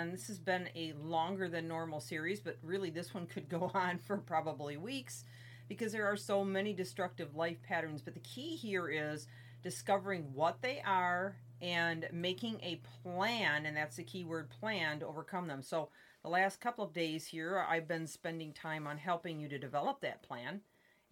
And this has been a longer than normal series, but really this one could go on for probably weeks because there are so many destructive life patterns. But the key here is discovering what they are and making a plan, and that's the key word plan to overcome them. So the last couple of days here, I've been spending time on helping you to develop that plan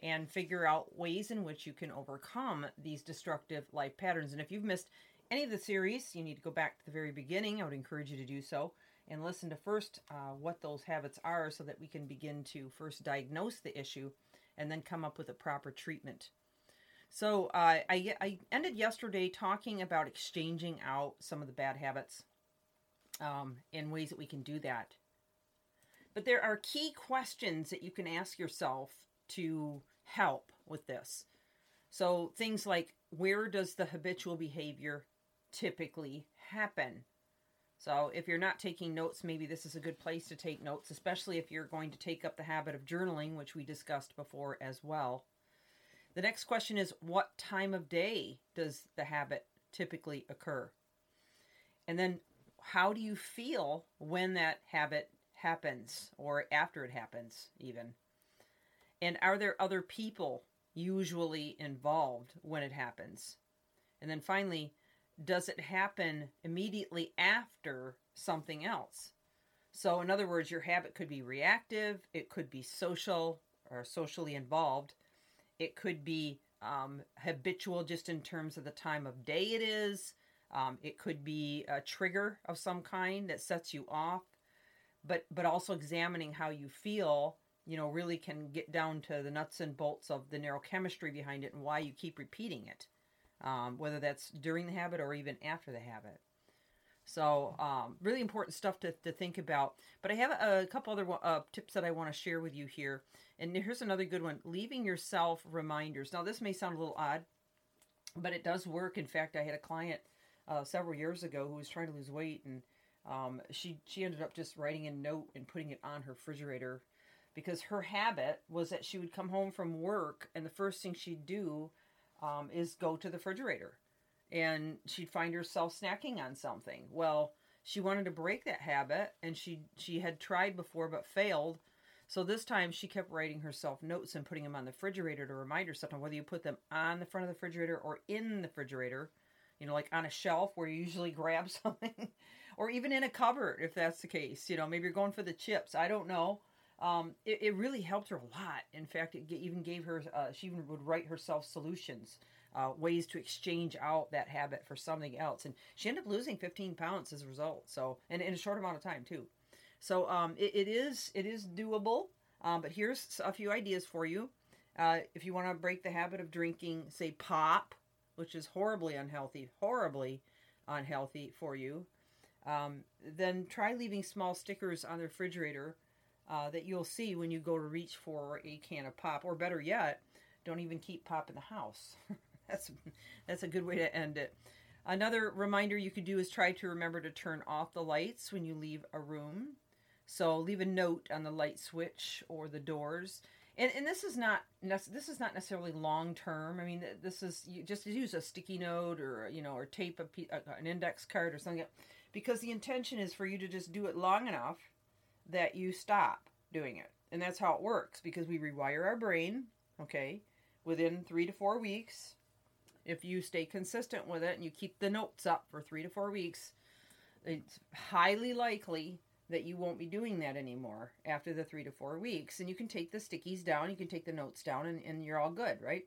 and figure out ways in which you can overcome these destructive life patterns. And if you've missed any of the series, you need to go back to the very beginning. I would encourage you to do so and listen to first uh, what those habits are so that we can begin to first diagnose the issue and then come up with a proper treatment. So uh, I, I ended yesterday talking about exchanging out some of the bad habits um, and ways that we can do that. But there are key questions that you can ask yourself to help with this. So things like where does the habitual behavior typically happen? So if you're not taking notes, maybe this is a good place to take notes, especially if you're going to take up the habit of journaling, which we discussed before as well. The next question is what time of day does the habit typically occur? And then how do you feel when that habit happens or after it happens, even? And are there other people usually involved when it happens? And then finally, does it happen immediately after something else? So, in other words, your habit could be reactive, it could be social or socially involved, it could be um, habitual just in terms of the time of day it is, um, it could be a trigger of some kind that sets you off, but but also examining how you feel. You know, really can get down to the nuts and bolts of the neurochemistry behind it and why you keep repeating it um, whether that's during the habit or even after the habit. So, um, really important stuff to, to think about. But I have a, a couple other uh, tips that I want to share with you here. And here's another good one leaving yourself reminders. Now, this may sound a little odd, but it does work. In fact, I had a client uh, several years ago who was trying to lose weight, and um, she, she ended up just writing a note and putting it on her refrigerator because her habit was that she would come home from work, and the first thing she'd do um, is go to the refrigerator and she'd find herself snacking on something. Well, she wanted to break that habit and she she had tried before but failed. So this time she kept writing herself notes and putting them on the refrigerator to remind herself. And whether you put them on the front of the refrigerator or in the refrigerator, you know, like on a shelf where you usually grab something, or even in a cupboard if that's the case. You know, maybe you're going for the chips. I don't know. Um, it, it, really helped her a lot. In fact, it even gave her, uh, she even would write herself solutions, uh, ways to exchange out that habit for something else. And she ended up losing 15 pounds as a result. So, and in a short amount of time too. So, um, it, it is, it is doable. Um, but here's a few ideas for you. Uh, if you want to break the habit of drinking, say pop, which is horribly unhealthy, horribly unhealthy for you, um, then try leaving small stickers on the refrigerator uh, that you'll see when you go to reach for a can of pop, or better yet, don't even keep pop in the house. that's that's a good way to end it. Another reminder you could do is try to remember to turn off the lights when you leave a room. So leave a note on the light switch or the doors. And, and this is not this is not necessarily long term. I mean, this is you just use a sticky note or you know or tape a, an index card or something, because the intention is for you to just do it long enough that you stop doing it. And that's how it works because we rewire our brain, okay, within three to four weeks. If you stay consistent with it and you keep the notes up for three to four weeks, it's highly likely that you won't be doing that anymore after the three to four weeks. And you can take the stickies down, you can take the notes down, and, and you're all good, right?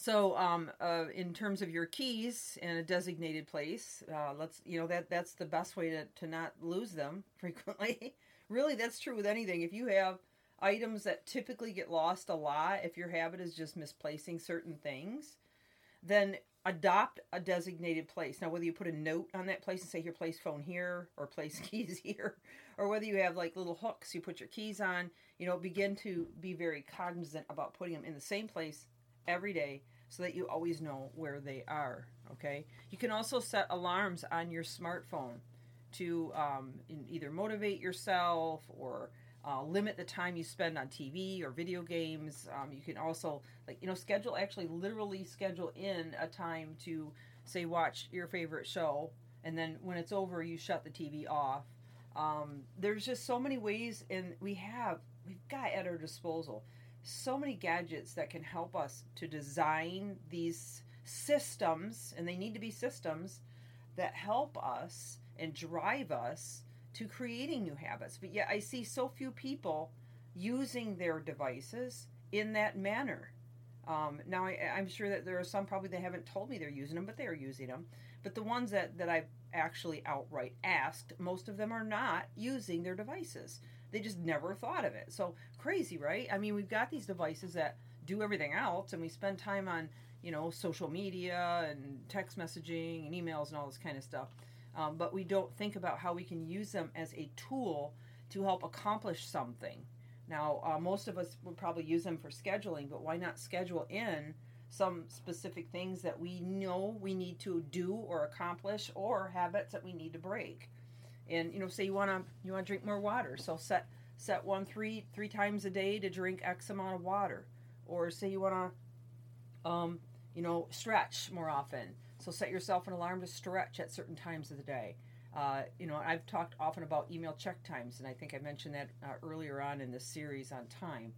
So, um, uh, in terms of your keys in a designated place, uh, let's you know that that's the best way to to not lose them frequently. really, that's true with anything. If you have items that typically get lost a lot, if your habit is just misplacing certain things, then adopt a designated place. Now, whether you put a note on that place and say, here, place phone here, or place keys here, or whether you have like little hooks you put your keys on, you know, begin to be very cognizant about putting them in the same place every day so that you always know where they are. Okay. You can also set alarms on your smartphone to um, either motivate yourself or uh, limit the time you spend on TV or video games. Um, you can also, like, you know, schedule actually literally schedule in a time to say watch your favorite show, and then when it's over, you shut the TV off. Um, there's just so many ways, and we have we've got at our disposal so many gadgets that can help us to design these systems, and they need to be systems that help us and drive us to creating new habits. But yet, I see so few people using their devices in that manner. Um, now, I, am sure that there are some probably they haven't told me they're using them, but they are using them. But the ones that, that I've actually outright asked, most of them are not using their devices. They just never thought of it. So crazy, right? I mean, we've got these devices that do everything else, and we spend time on, you know, social media and text messaging and emails and all this kind of stuff um, but we don't think about how we can use them as a tool to help accomplish something. Now, uh, most of us would probably use them for scheduling, but why not schedule in some specific things that we know we need to do or accomplish, or habits that we need to break? And you know, say you want to you want to drink more water, so set set one three three times a day to drink X amount of water, or say you want to um, you know stretch more often so set yourself an alarm to stretch at certain times of the day. Uh, you know, I've talked often about email check times, and I think I mentioned that uh, earlier on in this series on time.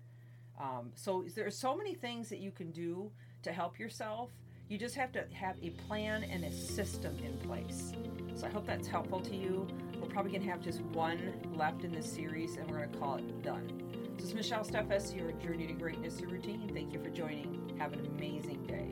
Um, so there are so many things that you can do to help yourself. You just have to have a plan and a system in place. So I hope that's helpful to you. We're probably going to have just one left in this series, and we're going to call it done. This is Michelle Steffes, your Journey to Greatness, your routine. Thank you for joining. Have an amazing day.